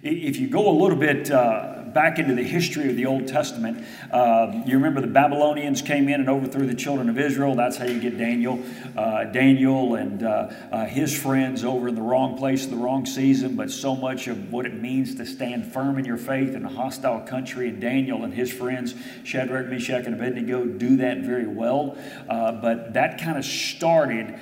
If you go a little bit uh, back into the history of the Old Testament, uh, you remember the Babylonians came in and overthrew the children of Israel. That's how you get Daniel. Uh, Daniel and uh, uh, his friends over in the wrong place the wrong season, but so much of what it means to stand firm in your faith in a hostile country. And Daniel and his friends, Shadrach, Meshach, and Abednego, do that very well. Uh, but that kind of started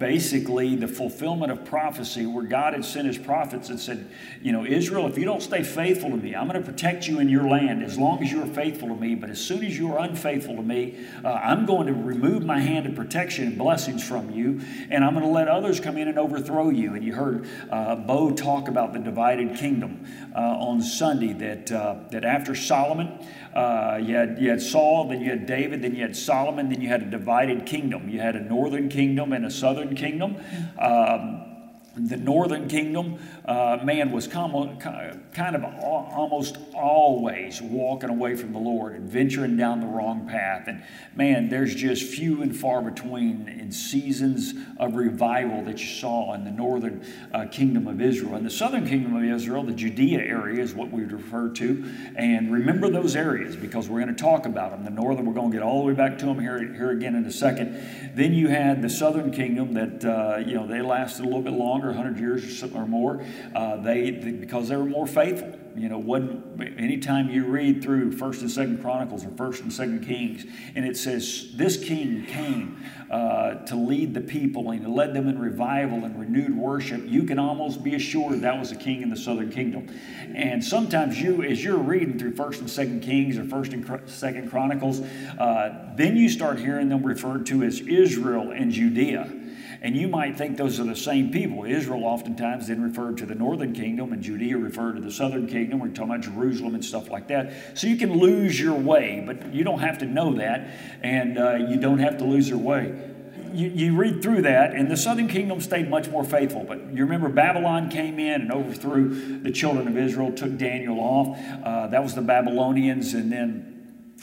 basically the fulfillment of prophecy where God had sent his prophets and said, You know, Israel, if you don't stay faithful to me, I'm going to protect you in your land as long as you are faithful to me. But as soon as you are unfaithful to me, uh, I'm going to remove my hand of protection and blessings from you, and I'm going to let others come in and overthrow you. And you heard uh, Bo talk about the divided kingdom uh, on Sunday that, uh, that after Solomon, uh, you, had, you had Saul, then you had David, then you had Solomon, then you had a divided kingdom. You had a northern kingdom and a southern kingdom. Um, the northern kingdom, uh, man was kind of almost always walking away from the Lord and venturing down the wrong path. And man, there's just few and far between in seasons of revival that you saw in the northern uh, kingdom of Israel. In the southern kingdom of Israel, the Judea area is what we refer to. And remember those areas because we're going to talk about them. The northern, we're going to get all the way back to them here, here again in a second. Then you had the southern kingdom that, uh, you know, they lasted a little bit longer, 100 years or more. Uh, they, because they were more faithful. You know, when anytime you read through First and Second Chronicles or First and Second Kings, and it says this king came uh, to lead the people and led them in revival and renewed worship, you can almost be assured that was a king in the Southern Kingdom. And sometimes you, as you're reading through First and Second Kings or First and Second Chronicles, uh, then you start hearing them referred to as Israel and Judea. And you might think those are the same people. Israel oftentimes then referred to the northern kingdom, and Judea referred to the southern kingdom. We're talking about Jerusalem and stuff like that. So you can lose your way, but you don't have to know that, and uh, you don't have to lose your way. You, you, read through that, and the southern kingdom stayed much more faithful. But you remember Babylon came in and overthrew the children of Israel, took Daniel off. Uh, that was the Babylonians, and then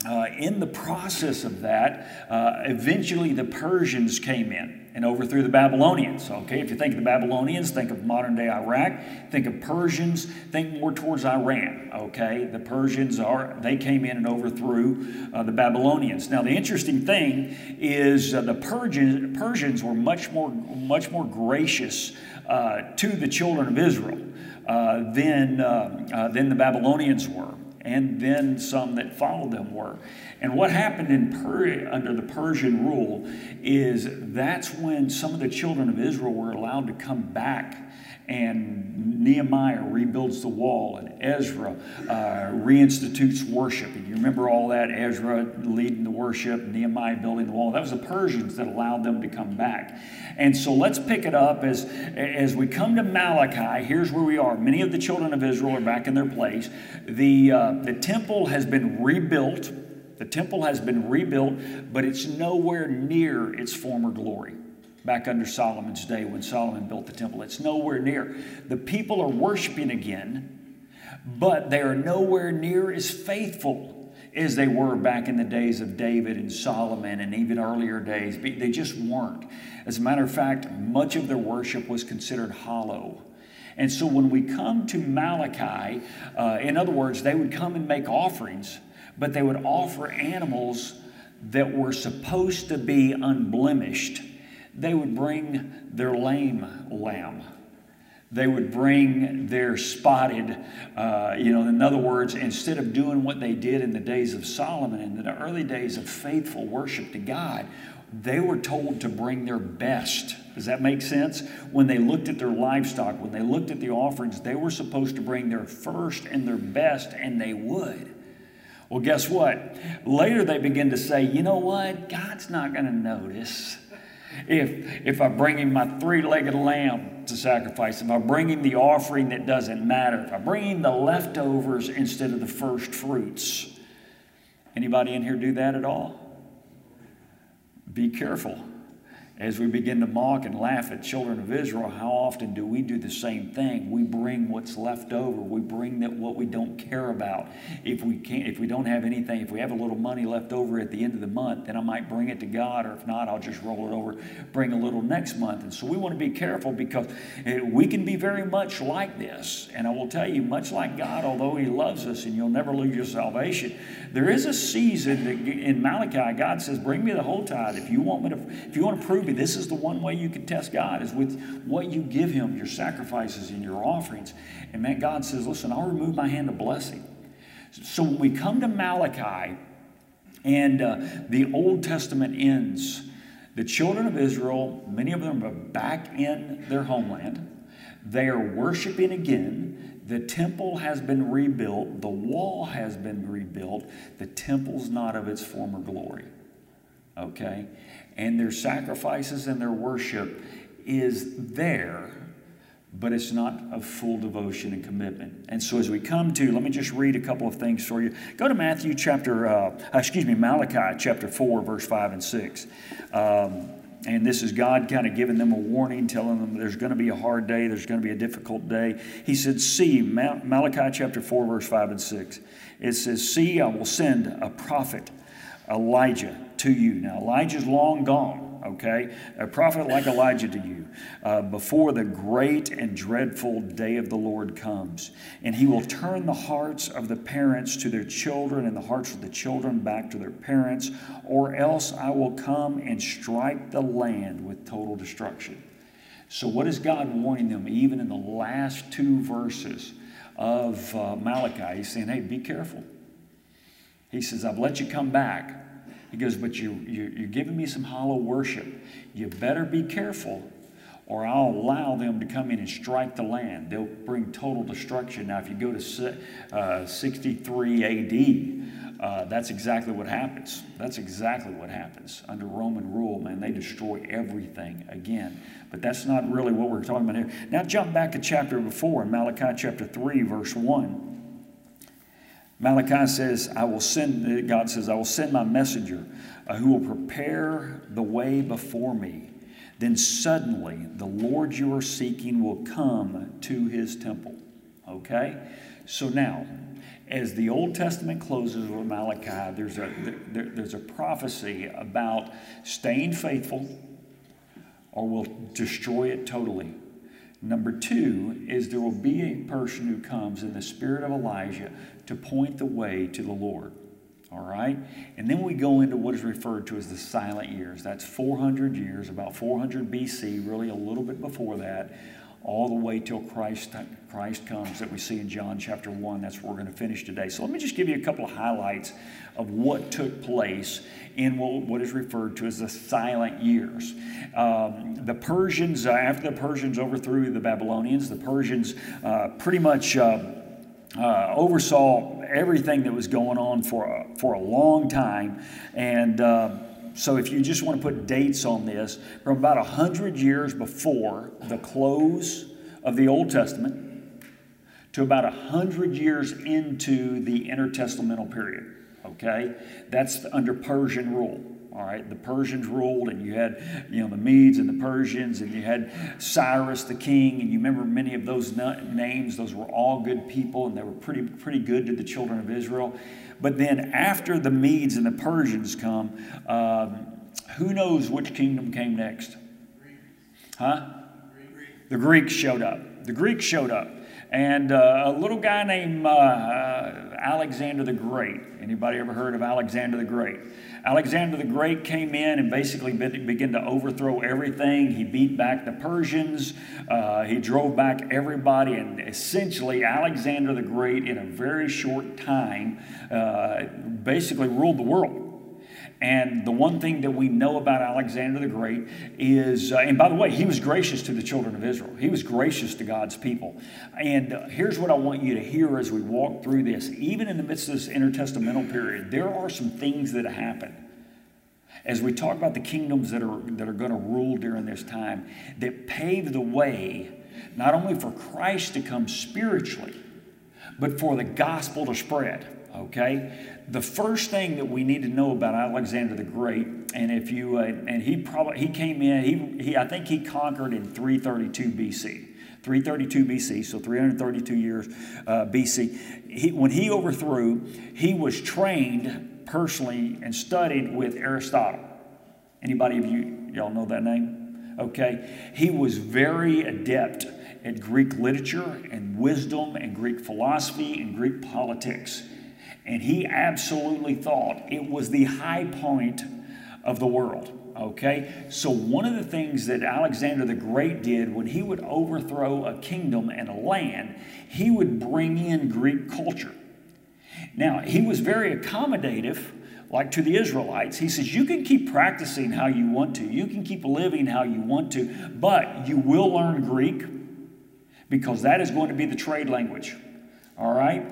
uh, in the process of that, uh, eventually the Persians came in and overthrew the Babylonians. Okay, if you think of the Babylonians, think of modern day Iraq. Think of Persians. Think more towards Iran. Okay, the Persians are they came in and overthrew uh, the Babylonians. Now the interesting thing is uh, the Persians Persians were much more much more gracious uh, to the children of Israel uh, than uh, uh, than the Babylonians were and then some that followed them were. And what happened in per- under the Persian rule is that's when some of the children of Israel were allowed to come back and Nehemiah rebuilds the wall, and Ezra uh, reinstitutes worship. And you remember all that Ezra leading the worship, Nehemiah building the wall. That was the Persians that allowed them to come back. And so let's pick it up as, as we come to Malachi. Here's where we are. Many of the children of Israel are back in their place. The, uh, the temple has been rebuilt. The temple has been rebuilt, but it's nowhere near its former glory back under Solomon's day when Solomon built the temple. It's nowhere near. The people are worshiping again, but they are nowhere near as faithful as they were back in the days of David and Solomon and even earlier days. They just weren't. As a matter of fact, much of their worship was considered hollow. And so when we come to Malachi, uh, in other words, they would come and make offerings, but they would offer animals that were supposed to be unblemished they would bring their lame lamb. They would bring their spotted, uh, you know, in other words, instead of doing what they did in the days of Solomon, in the early days of faithful worship to God, they were told to bring their best. Does that make sense? When they looked at their livestock, when they looked at the offerings, they were supposed to bring their first and their best, and they would. Well, guess what? Later they begin to say, you know what? God's not going to notice if, if I bring him my three legged lamb to sacrifice, if I bring him the offering that doesn't matter, if I bring him the leftovers instead of the first fruits. Anybody in here do that at all? Be careful. As we begin to mock and laugh at children of Israel, how often do we do the same thing? We bring what's left over. We bring that what we don't care about. If we can't, if we don't have anything, if we have a little money left over at the end of the month, then I might bring it to God, or if not, I'll just roll it over, bring a little next month. And so we want to be careful because eh, we can be very much like this. And I will tell you, much like God, although He loves us and you'll never lose your salvation, there is a season that in Malachi, God says, "Bring me the whole tithe if you want me to. If you want to prove." This is the one way you can test God is with what you give Him, your sacrifices and your offerings. And man, God says, listen, I'll remove my hand of blessing. So when we come to Malachi and uh, the Old Testament ends, the children of Israel, many of them are back in their homeland. They are worshiping again. The temple has been rebuilt. The wall has been rebuilt. The temple's not of its former glory. Okay? And their sacrifices and their worship is there, but it's not a full devotion and commitment. And so, as we come to, let me just read a couple of things for you. Go to Matthew chapter, uh, excuse me, Malachi chapter 4, verse 5 and 6. Um, and this is God kind of giving them a warning, telling them there's going to be a hard day, there's going to be a difficult day. He said, See, Malachi chapter 4, verse 5 and 6. It says, See, I will send a prophet, Elijah to you. Now, Elijah's long gone, okay? A prophet like Elijah to you uh, before the great and dreadful day of the Lord comes. And he will turn the hearts of the parents to their children and the hearts of the children back to their parents, or else I will come and strike the land with total destruction. So, what is God warning them, even in the last two verses of uh, Malachi? He's saying, hey, be careful. He says, I've let you come back. He goes, But you, you, you're giving me some hollow worship. You better be careful, or I'll allow them to come in and strike the land. They'll bring total destruction. Now, if you go to uh, 63 AD, uh, that's exactly what happens. That's exactly what happens. Under Roman rule, man, they destroy everything again. But that's not really what we're talking about here. Now, jump back a chapter before in Malachi chapter 3, verse 1. Malachi says, I will send, God says, I will send my messenger uh, who will prepare the way before me. Then suddenly the Lord you are seeking will come to his temple. Okay? So now, as the Old Testament closes with Malachi, there's a, there, there's a prophecy about staying faithful or will destroy it totally. Number two is there will be a person who comes in the spirit of Elijah to point the way to the Lord. All right? And then we go into what is referred to as the silent years. That's 400 years, about 400 BC, really a little bit before that, all the way till Christ, Christ comes that we see in John chapter 1. That's where we're going to finish today. So let me just give you a couple of highlights of what took place in what is referred to as the silent years. Um, the Persians, uh, after the Persians overthrew the Babylonians, the Persians uh, pretty much. Uh, uh, oversaw everything that was going on for a, for a long time. And uh, so, if you just want to put dates on this, from about 100 years before the close of the Old Testament to about 100 years into the intertestamental period. Okay? That's under Persian rule. All right, the Persians ruled, and you had, you know, the Medes and the Persians, and you had Cyrus the king, and you remember many of those names. Those were all good people, and they were pretty, pretty good to the children of Israel. But then after the Medes and the Persians come, um, who knows which kingdom came next? Huh? The Greeks showed up. The Greeks showed up and uh, a little guy named uh, uh, Alexander the Great. Anybody ever heard of Alexander the Great? Alexander the Great came in and basically began to overthrow everything. He beat back the Persians. Uh, he drove back everybody, and essentially Alexander the Great, in a very short time, uh, basically ruled the world. And the one thing that we know about Alexander the Great is, uh, and by the way, he was gracious to the children of Israel. He was gracious to God's people. And uh, here's what I want you to hear as we walk through this. Even in the midst of this intertestamental period, there are some things that happen. As we talk about the kingdoms that are, that are going to rule during this time, that pave the way not only for Christ to come spiritually, but for the gospel to spread. Okay? The first thing that we need to know about Alexander the Great and if you uh, and he probably he came in he, he I think he conquered in 332 BC. 332 BC, so 332 years uh, BC. He, when he overthrew, he was trained personally and studied with Aristotle. Anybody of you y'all know that name? Okay, he was very adept at Greek literature and wisdom and Greek philosophy and Greek politics. And he absolutely thought it was the high point of the world. Okay? So, one of the things that Alexander the Great did when he would overthrow a kingdom and a land, he would bring in Greek culture. Now, he was very accommodative, like to the Israelites. He says, You can keep practicing how you want to, you can keep living how you want to, but you will learn Greek because that is going to be the trade language. All right?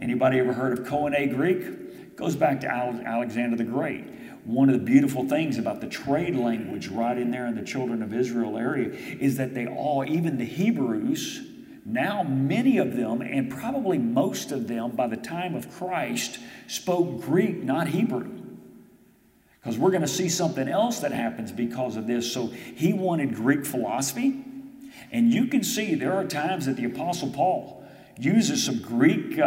Anybody ever heard of Koine Greek? Goes back to Alexander the Great. One of the beautiful things about the trade language right in there in the children of Israel area is that they all, even the Hebrews, now many of them, and probably most of them by the time of Christ, spoke Greek, not Hebrew. Because we're going to see something else that happens because of this. So he wanted Greek philosophy. And you can see there are times that the Apostle Paul, uses some Greek uh,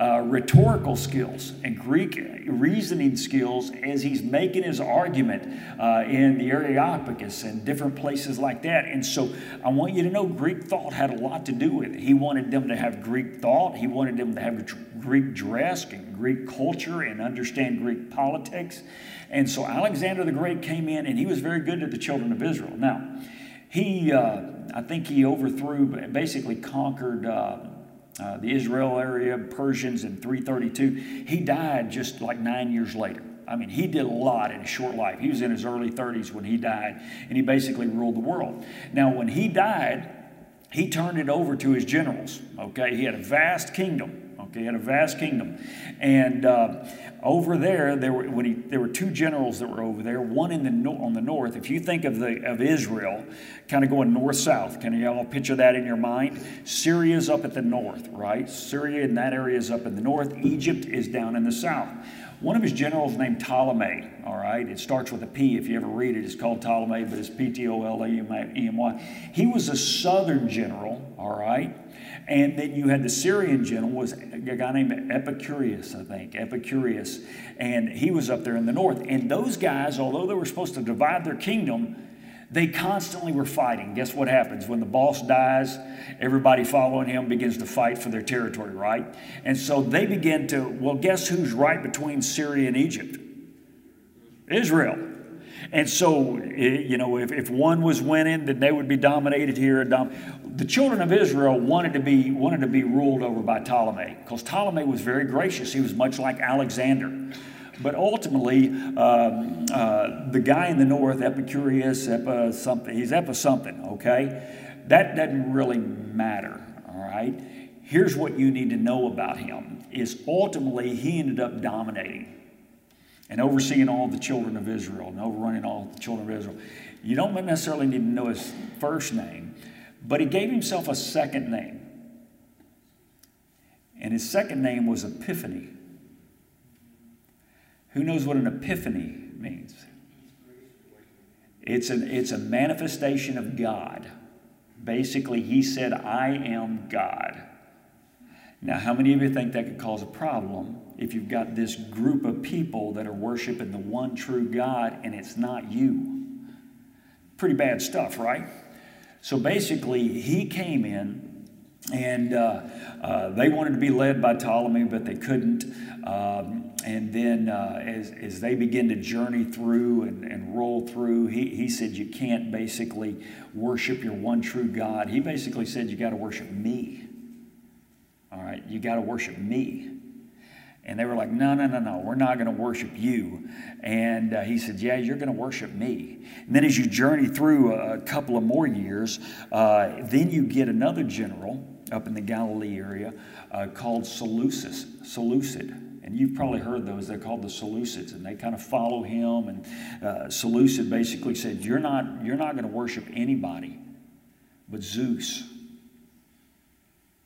uh, rhetorical skills and Greek reasoning skills as he's making his argument uh, in the Areopagus and different places like that. And so I want you to know Greek thought had a lot to do with it. He wanted them to have Greek thought, he wanted them to have Greek dress and Greek culture and understand Greek politics. And so Alexander the Great came in and he was very good to the children of Israel. Now, he, uh, I think he overthrew, basically conquered uh, the Israel area, Persians in 332. He died just like nine years later. I mean, he did a lot in a short life. He was in his early 30s when he died, and he basically ruled the world. Now, when he died, he turned it over to his generals. Okay, he had a vast kingdom. Okay, he had a vast kingdom, and uh, over there, there were he, there were two generals that were over there. One in the no, on the north. If you think of the of Israel, kind of going north south, can you all picture that in your mind? Syria's up at the north, right? Syria in that area is up in the north. Egypt is down in the south. One of his generals named Ptolemy, all right, it starts with a P. If you ever read it, it's called Ptolemy, but it's P T O L E M Y. He was a southern general, all right, and then you had the Syrian general was a guy named Epicurus, I think, Epicurus, and he was up there in the north. And those guys, although they were supposed to divide their kingdom, they constantly were fighting. Guess what happens? When the boss dies, everybody following him begins to fight for their territory, right? And so they begin to, well, guess who's right between Syria and Egypt? Israel. And so, eh, you know, if, if one was winning, then they would be dominated here. The children of Israel wanted to be, wanted to be ruled over by Ptolemy because Ptolemy was very gracious. He was much like Alexander. But ultimately, um, uh, the guy in the north, Epicurus, Epi something, he's Epi something, okay? That doesn't really matter, all right? Here's what you need to know about him is ultimately he ended up dominating and overseeing all the children of Israel and overrunning all the children of Israel. You don't necessarily need to know his first name, but he gave himself a second name. And his second name was Epiphany. Who knows what an epiphany means? It's, an, it's a manifestation of God. Basically, he said, I am God. Now, how many of you think that could cause a problem if you've got this group of people that are worshiping the one true God and it's not you? Pretty bad stuff, right? So basically, he came in and uh, uh, they wanted to be led by Ptolemy, but they couldn't. Um, and then uh, as, as they begin to journey through and, and roll through, he, he said, You can't basically worship your one true God. He basically said, You got to worship me. All right, you got to worship me. And they were like, no, no, no, no, we're not going to worship you. And uh, he said, yeah, you're going to worship me. And then as you journey through a, couple of more years, uh, then you get another general up in the Galilee area uh, called Seleucus, Seleucid. And you've probably heard those. They're called the Seleucids, and they kind of follow him. And uh, Seleucid basically said, "You're not, you're not going to worship anybody, but Zeus."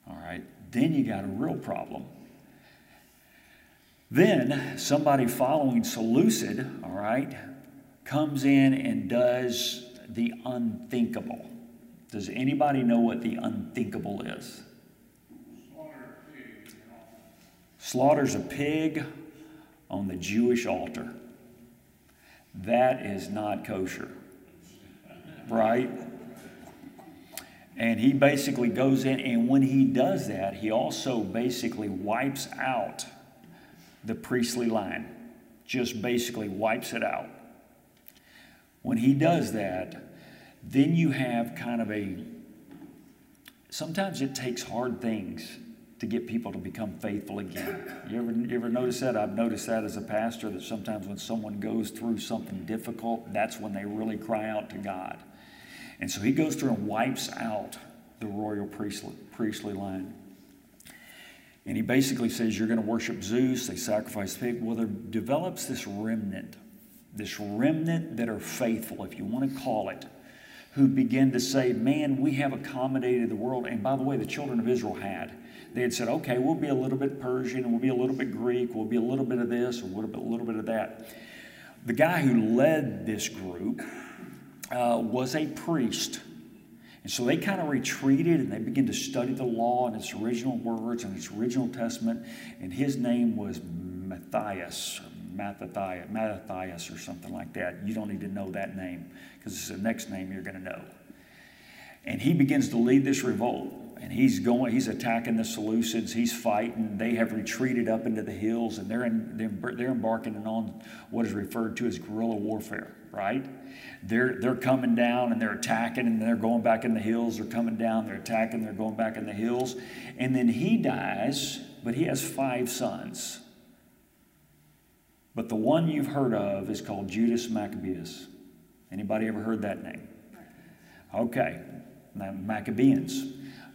All right then you got a real problem. Then somebody following Seleucid, all right, comes in and does the unthinkable. Does anybody know what the unthinkable is? Slaughters a pig on the Jewish altar. That is not kosher, right? And he basically goes in, and when he does that, he also basically wipes out the priestly line. Just basically wipes it out. When he does that, then you have kind of a, sometimes it takes hard things to get people to become faithful again. You ever, you ever notice that? I've noticed that as a pastor that sometimes when someone goes through something difficult, that's when they really cry out to God. And so he goes through and wipes out the royal priestly, priestly line. And he basically says, You're going to worship Zeus. They sacrifice pig. Well, there develops this remnant, this remnant that are faithful, if you want to call it, who begin to say, Man, we have accommodated the world. And by the way, the children of Israel had. They had said, Okay, we'll be a little bit Persian, we'll be a little bit Greek, we'll be a little bit of this, little bit, a little bit of that. The guy who led this group uh, was a priest. And so they kind of retreated and they began to study the law in its original words and its original testament. And his name was Matthias, Mattathias, Mattathias or something like that. You don't need to know that name because it's the next name you're going to know. And he begins to lead this revolt. And he's going, he's attacking the Seleucids, he's fighting. They have retreated up into the hills and they're, in, they're, they're embarking on what is referred to as guerrilla warfare, right? They're, they're coming down and they're attacking and they're going back in the hills. They're coming down, they're attacking, they're going back in the hills. And then he dies, but he has five sons. But the one you've heard of is called Judas Maccabeus. Anybody ever heard that name? Okay, now Maccabeans,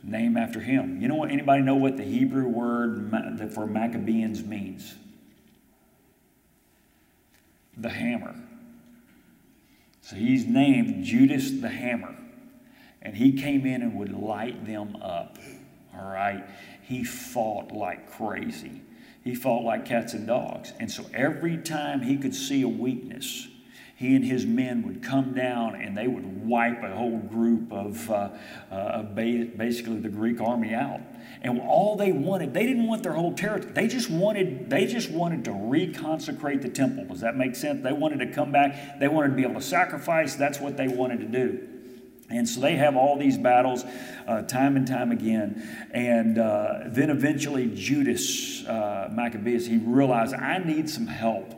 name after him. You know what? Anybody know what the Hebrew word for Maccabeans means? The hammer. So he's named Judas the Hammer. And he came in and would light them up. All right? He fought like crazy. He fought like cats and dogs. And so every time he could see a weakness, he and his men would come down and they would wipe a whole group of uh, uh, basically the Greek army out. And all they wanted, they didn't want their whole territory. They just wanted, they just wanted to reconsecrate the temple. Does that make sense? They wanted to come back. They wanted to be able to sacrifice. That's what they wanted to do. And so they have all these battles uh, time and time again. And uh, then eventually, Judas uh, Maccabeus, he realized, I need some help.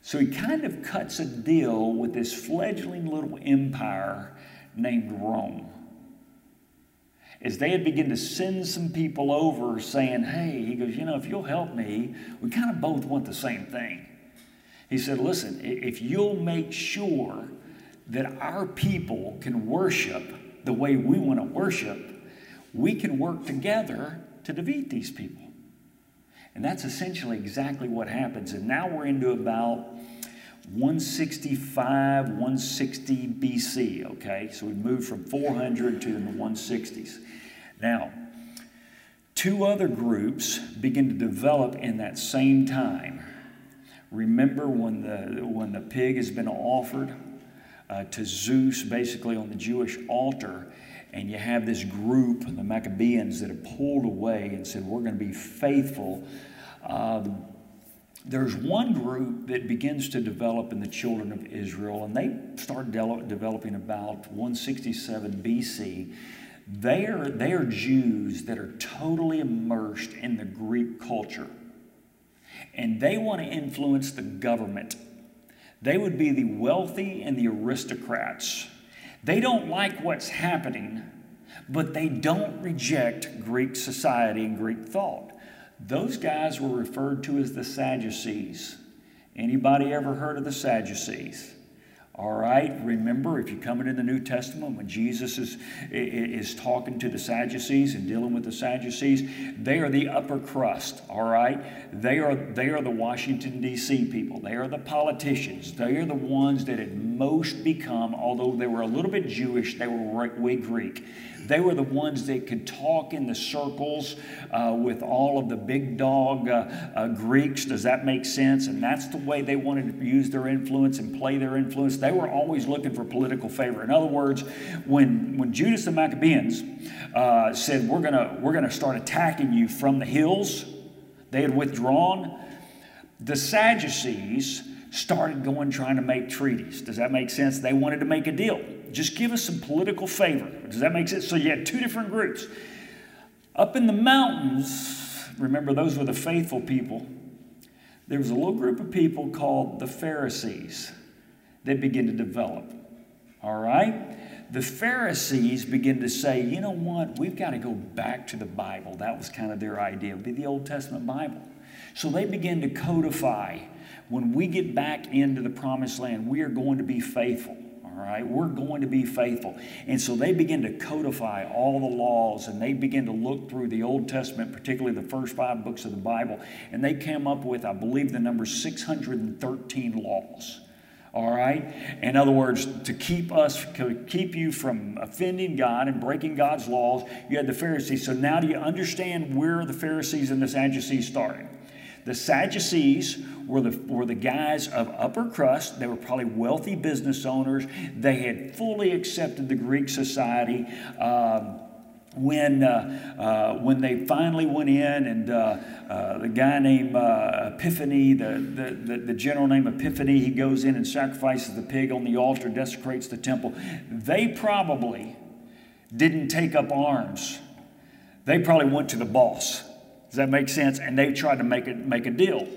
So he kind of cuts a deal with this fledgling little empire named Rome is they had begun to send some people over saying, Hey, he goes, You know, if you'll help me, we kind of both want the same thing. He said, Listen, if you'll make sure that our people can worship the way we want to worship, we can work together to defeat these people. And that's essentially exactly what happens. And now we're into about 165, 160 BC, okay? So we moved from 400 to the 160s. Now, two other groups begin to develop in that same time. Remember when the, when the pig has been offered uh, to Zeus, basically on the Jewish altar, and you have this group, the Maccabeans, that have pulled away and said, We're going to be faithful. Uh, there's one group that begins to develop in the children of Israel, and they start de- developing about 167 BC. They are, they are Jews that are totally immersed in the Greek culture, and they want to influence the government. They would be the wealthy and the aristocrats. They don't like what's happening, but they don't reject Greek society and Greek thought. Those guys were referred to as the Sadducees. Anybody ever heard of the Sadducees? All right, remember if you're coming in the New Testament when Jesus is, is talking to the Sadducees and dealing with the Sadducees, they are the upper crust, all right? They are, they are the Washington, D.C. people. They are the politicians. They are the ones that had most become, although they were a little bit Jewish, they were way Greek. They were the ones that could talk in the circles uh, with all of the big dog uh, uh, Greeks. Does that make sense? And that's the way they wanted to use their influence and play their influence. They were always looking for political favor. In other words, when, when Judas the Maccabees uh, said, We're going we're going to start attacking you from the hills, they had withdrawn. The Sadducees started going trying to make treaties. Does that make sense? They wanted to make a deal. Just give us some political favor. Does that make sense? So you had two different groups. Up in the mountains, remember those were the faithful people. There was a little group of people called the Pharisees that began to develop. All right? the Pharisees begin to say, you know what, we've got to go back to the Bible. That was kind of their idea, be the Old Testament Bible. So they begin to codify when we get back into the promised land, we are going to be faithful. Right, we're going to be faithful. And so they begin to codify all the laws and they begin to look through the Old Testament, particularly the first five books of the Bible, and they came up with, I believe, the number 613 laws. All right? In other words, to keep us, to keep you from offending God and breaking God's laws, you had the Pharisees. So now do you understand where the Pharisees and the Sadducees started? The Sadducees were the, were the guys of upper crust. They were probably wealthy business owners. They had fully accepted the Greek society. Um, when, uh, uh, when they finally went in and uh, uh the guy named uh, Epiphany, the, the, the, general named Epiphany, he goes in and sacrifices the pig on the altar, desecrates the temple. They probably didn't take up arms. They probably went to the boss. Does that make sense? And they tried to make, it, make a deal.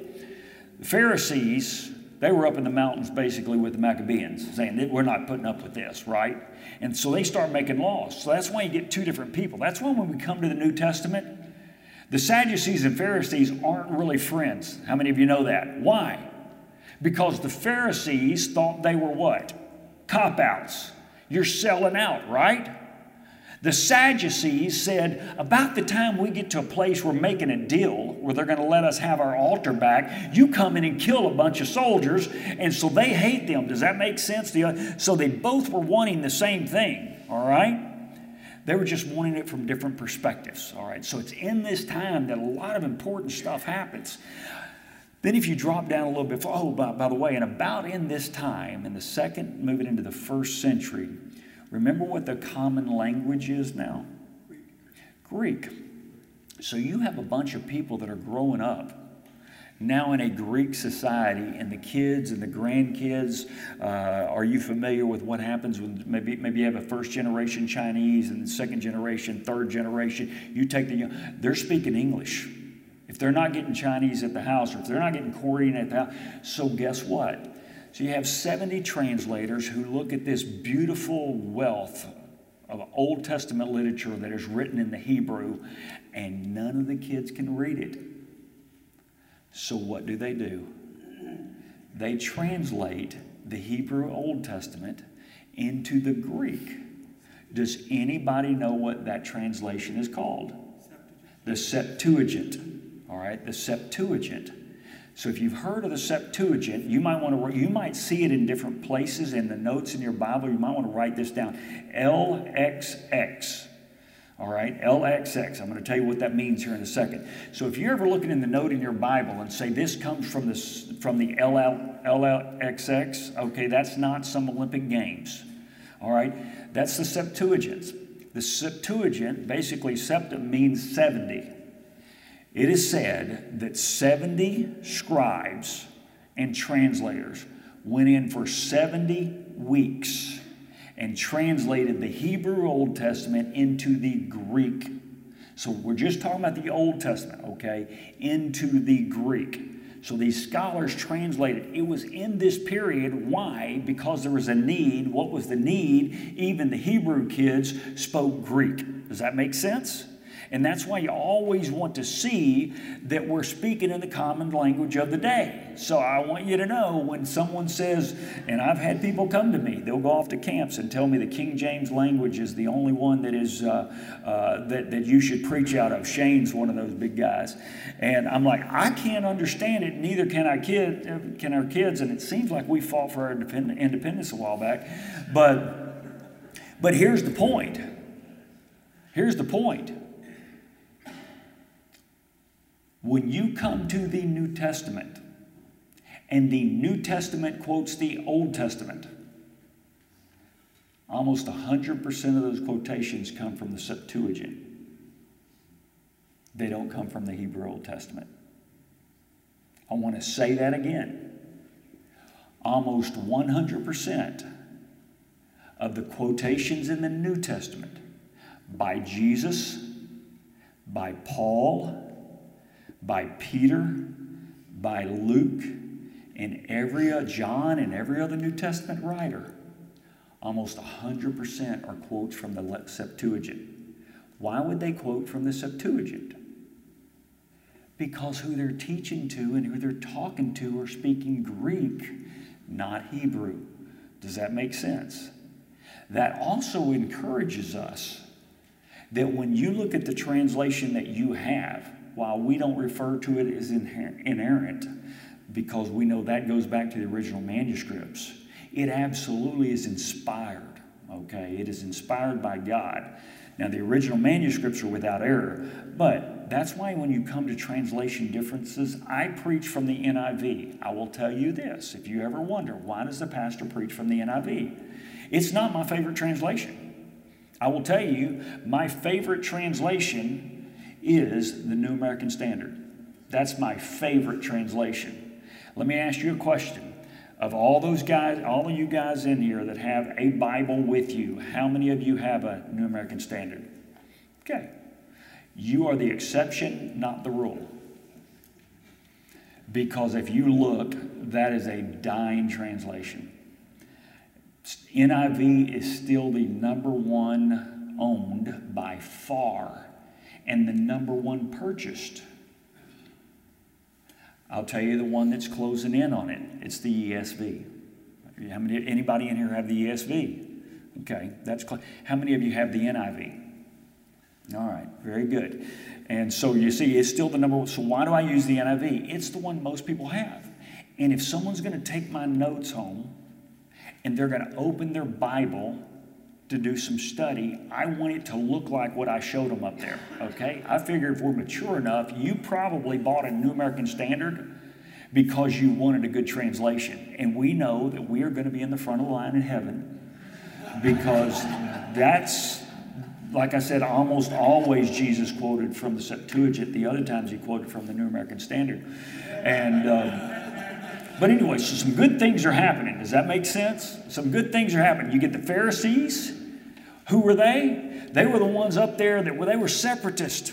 The Pharisees, they were up in the mountains basically with the Maccabees, saying, We're not putting up with this, right? And so they start making laws. So that's why you get two different people. That's why when we come to the New Testament, the Sadducees and Pharisees aren't really friends. How many of you know that? Why? Because the Pharisees thought they were what? Cop outs. You're selling out, right? The Sadducees said, about the time we get to a place where we're making a deal where they're going to let us have our altar back, you come in and kill a bunch of soldiers. And so they hate them. Does that make sense? So they both were wanting the same thing, all right? They were just wanting it from different perspectives, all right? So it's in this time that a lot of important stuff happens. Then, if you drop down a little bit, oh, by, by the way, and about in this time, in the second, moving into the first century, Remember what the common language is now? Greek. So you have a bunch of people that are growing up now in a Greek society, and the kids and the grandkids. Uh, are you familiar with what happens when maybe maybe you have a first generation Chinese and second generation, third generation? You take the young, they're speaking English. If they're not getting Chinese at the house, or if they're not getting Korean at the house, so guess what? So you have 70 translators who look at this beautiful wealth of Old Testament literature that is written in the Hebrew, and none of the kids can read it. So what do they do? They translate the Hebrew Old Testament into the Greek. Does anybody know what that translation is called? The Septuagint. All right, the Septuagint. So if you've heard of the Septuagint, you might want to you might see it in different places in the notes in your Bible. You might want to write this down. LXX. All right, LXX. I'm going to tell you what that means here in a second. So if you're ever looking in the note in your Bible and say this comes from the from the LL, LLXX, okay, that's not some Olympic Games. All right, that's the Septuagint. The Septuagint, basically, septum means 70. It is said that 70 scribes and translators went in for 70 weeks and translated the Hebrew Old Testament into the Greek. So we're just talking about the Old Testament, okay, into the Greek. So these scholars translated. It was in this period. Why? Because there was a need. What was the need? Even the Hebrew kids spoke Greek. Does that make sense? And that's why you always want to see that we're speaking in the common language of the day. So I want you to know when someone says, and I've had people come to me, they'll go off to camps and tell me the King James language is the only one that is uh, uh, that, that you should preach out of. Shane's one of those big guys. And I'm like, I can't understand it, neither can our kid can our kids. And it seems like we fought for our independence a while back. But but here's the point Here's the point. When you come to the New Testament, and the New Testament quotes the Old Testament, almost 100% of those quotations come from the Septuagint. They don't come from the Hebrew Old Testament. I want to say that again. Almost 100% of the quotations in the New Testament by Jesus, by Paul, by Peter, by Luke, and every uh, John and every other New Testament writer, almost 100% are quotes from the Septuagint. Why would they quote from the Septuagint? Because who they're teaching to and who they're talking to are speaking Greek, not Hebrew. Does that make sense? That also encourages us that when you look at the translation that you have, while we don't refer to it as inerrant, because we know that goes back to the original manuscripts, it absolutely is inspired, okay? It is inspired by God. Now, the original manuscripts are without error, but that's why when you come to translation differences, I preach from the NIV. I will tell you this if you ever wonder, why does the pastor preach from the NIV? It's not my favorite translation. I will tell you, my favorite translation is the New American Standard. That's my favorite translation. Let me ask you a question. Of all those guys, all of you guys in here that have a Bible with you, how many of you have a New American Standard? Okay. You are the exception, not the rule. Because if you look, that is a dying translation. NIV is still the number one owned by far and the number one purchased I'll tell you the one that's closing in on it. It's the ESV. How many, anybody in here have the ESV? Okay, that's cl- how many of you have the NIV? All right, very good. And so you see, it's still the number one. So why do I use the NIV? It's the one most people have. And if someone's going to take my notes home and they're going to open their Bible to do some study, I want it to look like what I showed them up there. Okay? I figure if we're mature enough, you probably bought a New American Standard because you wanted a good translation. And we know that we are going to be in the front of the line in heaven because that's, like I said, almost always Jesus quoted from the Septuagint. The other times he quoted from the New American Standard. And. Um, but anyway, so some good things are happening. Does that make sense? Some good things are happening. You get the Pharisees. Who were they? They were the ones up there that were they were separatist.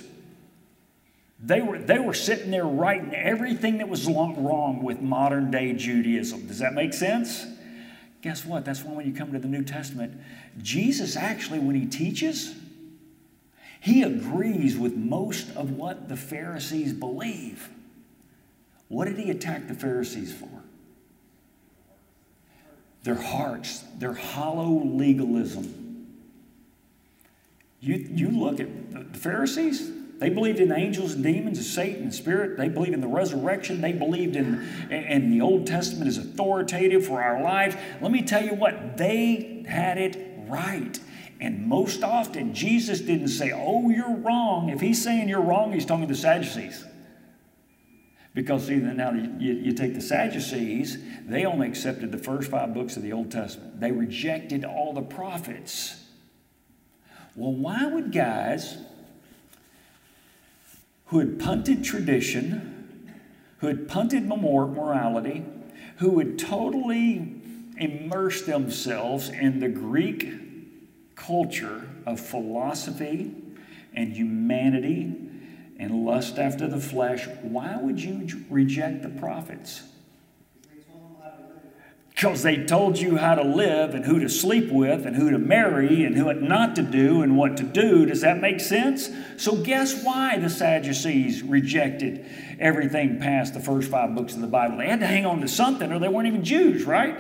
They were, they were sitting there writing everything that was wrong with modern day Judaism. Does that make sense? Guess what? That's why when you come to the New Testament, Jesus actually, when he teaches, he agrees with most of what the Pharisees believe. What did he attack the Pharisees for? Their hearts, their hollow legalism. You, you look at the Pharisees, they believed in angels and demons and Satan and spirit. They believed in the resurrection. They believed in, in the Old Testament is authoritative for our lives. Let me tell you what, they had it right. And most often, Jesus didn't say, Oh, you're wrong. If he's saying you're wrong, he's talking to the Sadducees. Because see, now you, you take the Sadducees, they only accepted the first five books of the Old Testament. They rejected all the prophets. Well, why would guys who had punted tradition, who had punted morality, who had totally immersed themselves in the Greek culture of philosophy and humanity and lust after the flesh, why would you reject the prophets? Because they told you how to live and who to sleep with and who to marry and what not to do and what to do. Does that make sense? So, guess why the Sadducees rejected everything past the first five books of the Bible? They had to hang on to something or they weren't even Jews, right?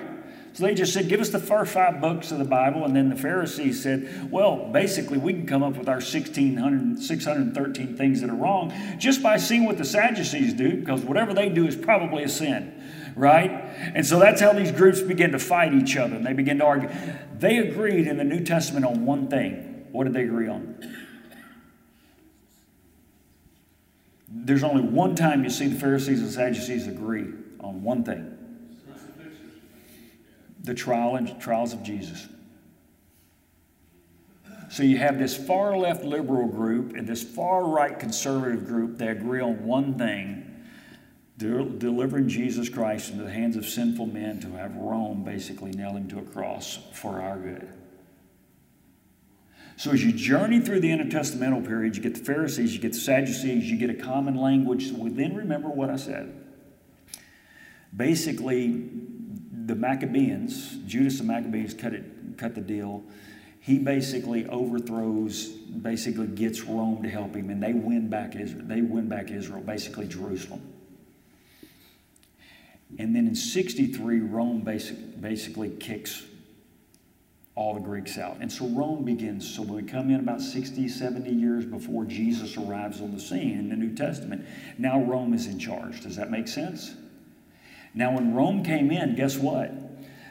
So they just said, give us the first five books of the Bible. And then the Pharisees said, well, basically, we can come up with our 1,600, 613 things that are wrong just by seeing what the Sadducees do, because whatever they do is probably a sin right? And so that's how these groups begin to fight each other and they begin to argue. They agreed in the New Testament on one thing. What did they agree on? There's only one time you see the Pharisees and Sadducees agree on one thing the trial and trials of Jesus. So you have this far left liberal group and this far right conservative group. They agree on one thing delivering Jesus Christ into the hands of sinful men to have Rome basically nail him to a cross for our good. So as you journey through the intertestamental period, you get the Pharisees, you get the Sadducees, you get a common language. So then remember what I said. Basically, the Maccabees, Judas the Maccabees cut it, cut the deal. He basically overthrows, basically gets Rome to help him, and they win back Israel. They win back Israel, basically Jerusalem. And then in 63, Rome basic, basically kicks all the Greeks out. And so Rome begins. So we come in about 60, 70 years before Jesus arrives on the scene in the New Testament, now Rome is in charge. Does that make sense? Now, when Rome came in, guess what?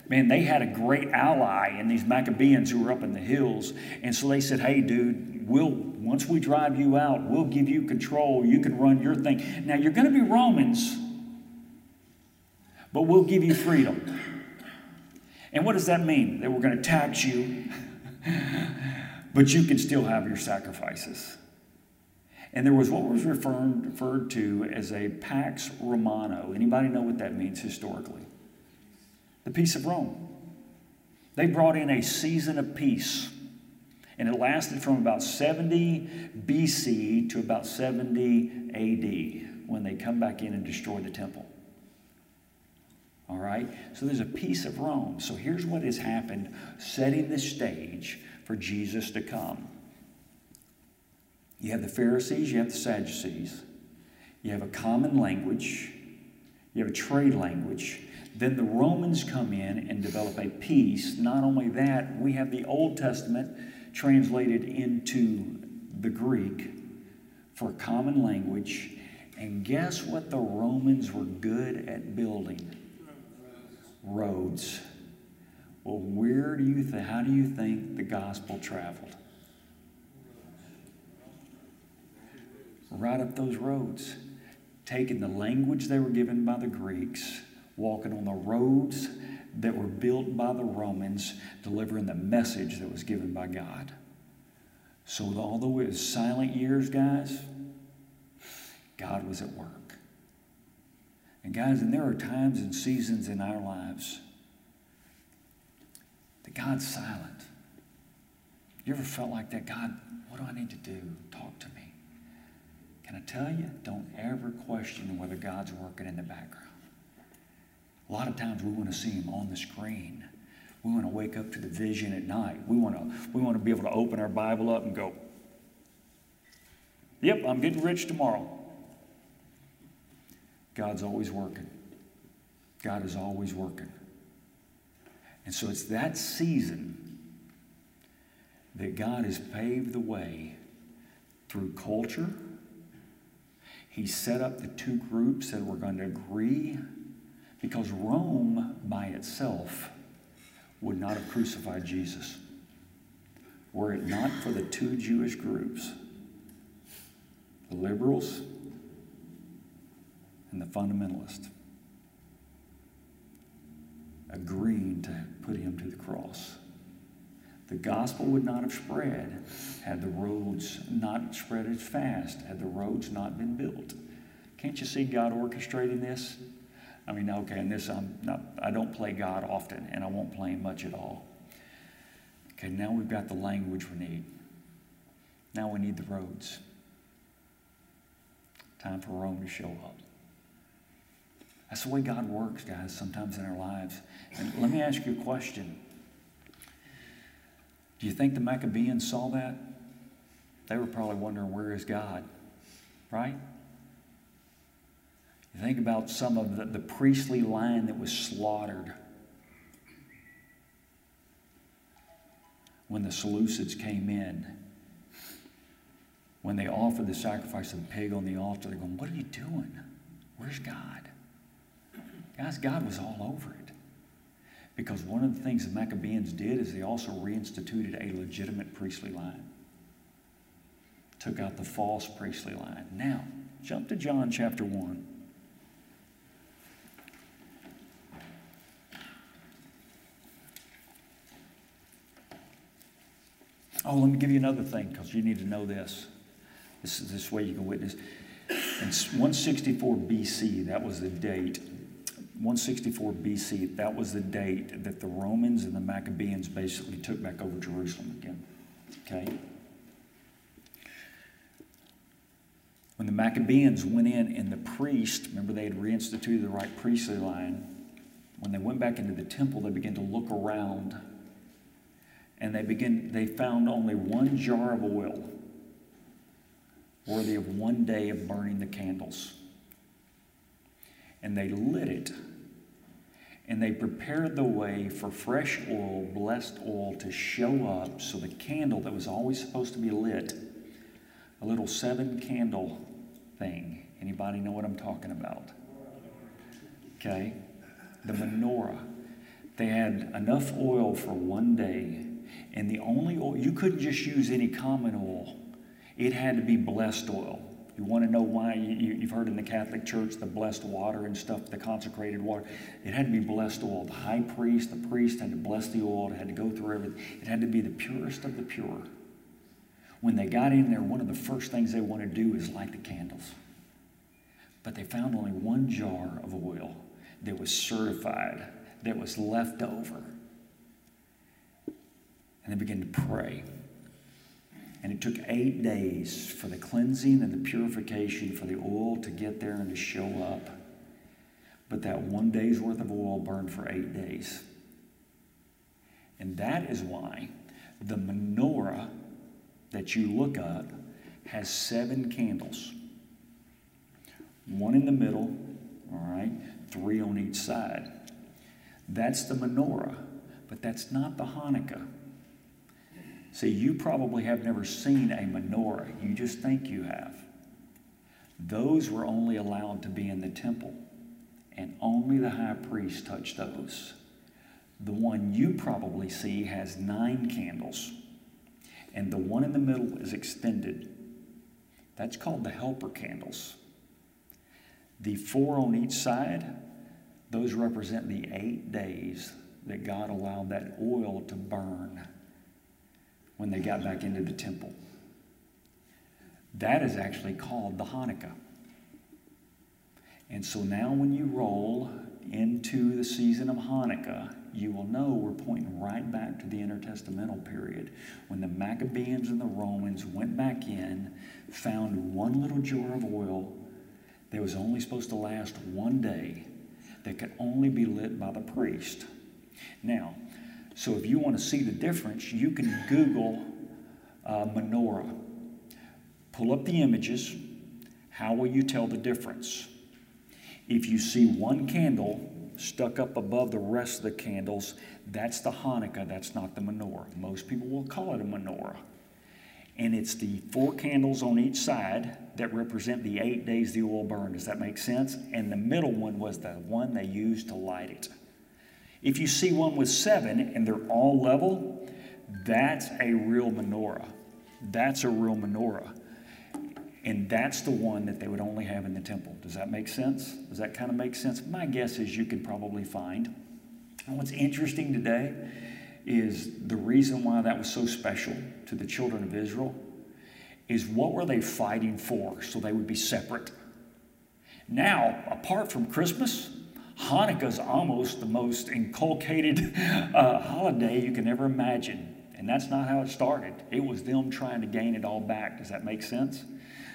Man, they had a great ally in these Maccabees who were up in the hills. And so they said, hey, dude, we'll, once we drive you out, we'll give you control. You can run your thing. Now, you're going to be Romans but we'll give you freedom. And what does that mean? That we're going to tax you, but you can still have your sacrifices. And there was what was referred, referred to as a Pax Romano. Anybody know what that means historically? The peace of Rome. They brought in a season of peace. And it lasted from about 70 BC to about 70 AD when they come back in and destroy the temple. All right? So there's a peace of Rome. So here's what has happened, setting the stage for Jesus to come. You have the Pharisees, you have the Sadducees, you have a common language, you have a trade language. Then the Romans come in and develop a peace. Not only that, we have the Old Testament translated into the Greek for common language. And guess what the Romans were good at building? roads. Well, where do you think, how do you think the gospel traveled? Right up those roads, taking the language they were given by the Greeks, walking on the roads that were built by the Romans, delivering the message that was given by God. So, although it was silent years, guys, God was at work. And guys, and there are times and seasons in our lives that God's silent. You ever felt like that? God, what do I need to do? Talk to me. Can I tell you? Don't ever question whether God's working in the background. A lot of times we want to see Him on the screen. We want to wake up to the vision at night. We want to, we want to be able to open our Bible up and go, Yep, I'm getting rich tomorrow. God's always working. God is always working. And so it's that season that God has paved the way through culture. He set up the two groups that were going to agree because Rome by itself would not have crucified Jesus were it not for the two Jewish groups the liberals and the fundamentalists, agreeing to put him to the cross. The gospel would not have spread had the roads not spread as fast, had the roads not been built. Can't you see God orchestrating this? I mean, okay, and this I'm not I don't play God often, and I won't play him much at all. Okay, now we've got the language we need. Now we need the roads. Time for Rome to show up. That's the way God works, guys, sometimes in our lives. And let me ask you a question. Do you think the Maccabees saw that? They were probably wondering, where is God? Right? You think about some of the, the priestly line that was slaughtered when the Seleucids came in. When they offered the sacrifice of the pig on the altar, they're going, What are you doing? Where's God? Guys, God was all over it. Because one of the things the Maccabees did is they also reinstituted a legitimate priestly line. Took out the false priestly line. Now, Jump to John chapter 1. Oh, let me give you another thing because you need to know this. This is this way you can witness. In 164 BC, that was the date. 164 BC, that was the date that the Romans and the Maccabees basically took back over Jerusalem again. Okay? When the Maccabees went in and the priest, remember they had reinstituted the right priestly line, when they went back into the temple, they began to look around and they begin they found only one jar of oil worthy of one day of burning the candles. And they lit it. And they prepared the way for fresh oil, blessed oil, to show up so the candle that was always supposed to be lit, a little seven candle thing. Anybody know what I'm talking about? Okay? The menorah. They had enough oil for one day, and the only oil, you couldn't just use any common oil it had to be blessed oil. You want to know why? You, have heard in the Catholic Church the blessed water and stuff, the consecrated water. It had to be blessed oil. The high priest, the priest had to bless the oil. It had to go through everything. It had to be the purest of the pure. When they got in there, one of the first things they wanted to do is light the candles. But they found only one jar of oil that was certified, that was left over. And they began to pray. And it took eight days for the cleansing and the purification for the oil to get there and to show up. But that one day's worth of oil burned for eight days. And that is why the menorah that you look up has seven candles one in the middle, all right, three on each side. That's the menorah, but that's not the Hanukkah. See, you probably have never seen a menorah. You just think you have. Those were only allowed to be in the temple, and only the high priest touched those. The one you probably see has nine candles, and the one in the middle is extended. That's called the helper candles. The four on each side, those represent the eight days that God allowed that oil to burn when they got back into the temple. That is actually called the Hanukkah. And so now, when you roll into the season of Hanukkah, you will know we're pointing right back to the intertestamental period when the Maccabees and the Romans went back in, found one little jar of oil that was only supposed to last one day, that could only be lit by the priest. Now, so if you want to see the difference, you can Google uh, menorah. Pull up the images. How will you tell the difference? If you see one candle stuck up above the rest of the candles, that's the Hanukkah, that's not the menorah. Most people will call it a menorah. And it's the four candles on each side that represent the eight days the oil burned. Does that make sense? And the middle one was the one they used to light it. If you see one with seven and they're all level, that's a real menorah. That's a real menorah. And that's the one that they would only have in the temple. Does that make sense? Does that kind of make sense? My guess is you can probably find. And what's interesting today is the reason why that was so special to the children of Israel is what were they fighting for so they would be separate? Now, apart from Christmas, Hanukkah is almost the most inculcated uh, holiday you can ever imagine. And that's not how it started. It was them trying to gain it all back. Does that make sense?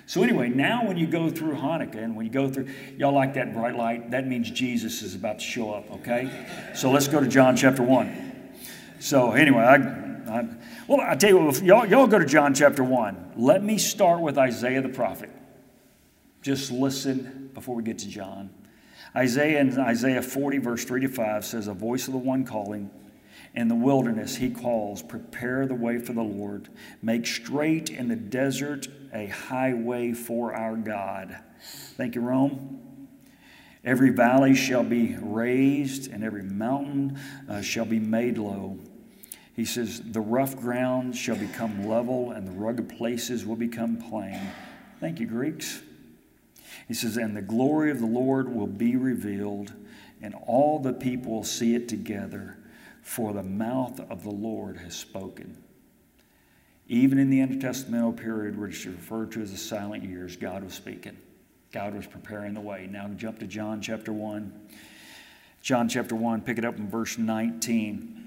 So, anyway, now when you go through Hanukkah and when you go through, y'all like that bright light? That means Jesus is about to show up, okay? So, let's go to John chapter 1. So, anyway, I, I well, I tell you what, y'all, y'all go to John chapter 1. Let me start with Isaiah the prophet. Just listen before we get to John. Isaiah in Isaiah 40, verse 3 to 5 says, A voice of the one calling, in the wilderness he calls, Prepare the way for the Lord, make straight in the desert a highway for our God. Thank you, Rome. Every valley shall be raised, and every mountain uh, shall be made low. He says, The rough ground shall become level, and the rugged places will become plain. Thank you, Greeks. He says, And the glory of the Lord will be revealed, and all the people will see it together, for the mouth of the Lord has spoken. Even in the intertestamental period, which is referred to as the silent years, God was speaking. God was preparing the way. Now jump to John chapter 1. John chapter 1, pick it up in verse 19.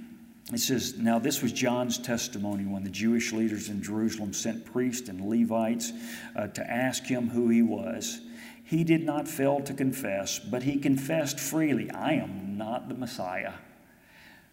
It says, Now this was John's testimony when the Jewish leaders in Jerusalem sent priests and Levites uh, to ask him who he was. He did not fail to confess, but he confessed freely, I am not the Messiah.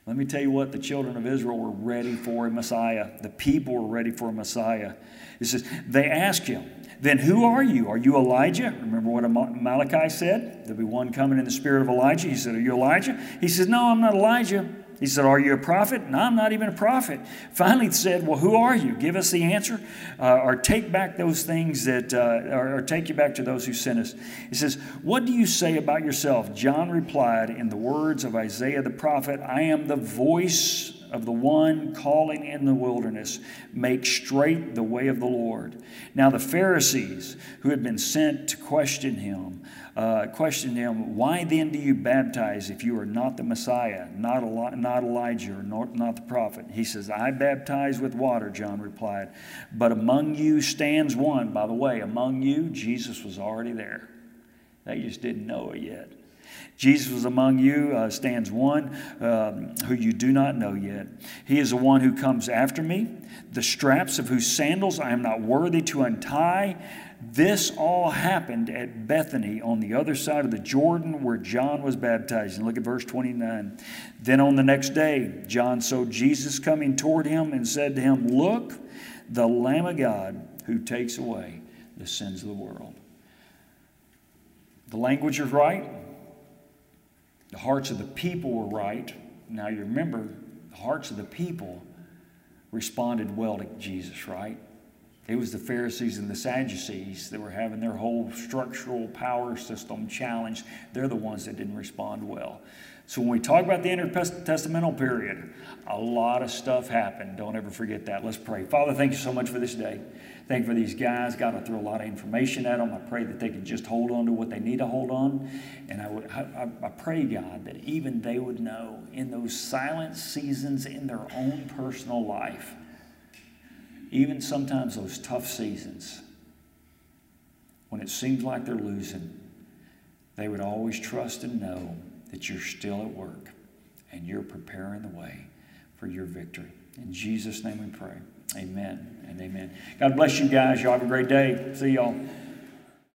Let me tell you what, the children of Israel were ready for a Messiah. The people were ready for a Messiah. It says, they asked him, then who are you? Are you Elijah? Remember what Malachi said? There'll be one coming in the spirit of Elijah. He said, Are you Elijah? He says, No, I'm not Elijah. He said, Are you a prophet? No, I'm not even a prophet. Finally, said, Well, who are you? Give us the answer, uh, or take back those things that, uh, or, or take you back to those who sent us. He says, What do you say about yourself? John replied, In the words of Isaiah the prophet, I am the voice of the one calling in the wilderness, make straight the way of the Lord. Now, the Pharisees who had been sent to question him, uh, questioned him, Why then do you baptize if you are not the Messiah, not, Eli- not Elijah, or not, not the prophet? He says, I baptize with water, John replied. But among you stands one. By the way, among you, Jesus was already there. They just didn't know it yet. Jesus was among you, uh, stands one um, who you do not know yet. He is the one who comes after me, the straps of whose sandals I am not worthy to untie. This all happened at Bethany on the other side of the Jordan where John was baptized. And look at verse 29. Then on the next day, John saw Jesus coming toward him and said to him, Look, the Lamb of God who takes away the sins of the world. The language is right. The hearts of the people were right. Now you remember, the hearts of the people responded well to Jesus, right? It was the Pharisees and the Sadducees that were having their whole structural power system challenged. They're the ones that didn't respond well. So when we talk about the intertestamental period, a lot of stuff happened. Don't ever forget that. Let's pray. Father, thank you so much for this day. Thank you for these guys. God, I threw a lot of information at them. I pray that they can just hold on to what they need to hold on. And I, would, I, I pray, God, that even they would know in those silent seasons in their own personal life, even sometimes those tough seasons, when it seems like they're losing, they would always trust and know that you're still at work and you're preparing the way for your victory. In Jesus' name we pray. Amen and amen. God bless you guys. Y'all have a great day. See y'all.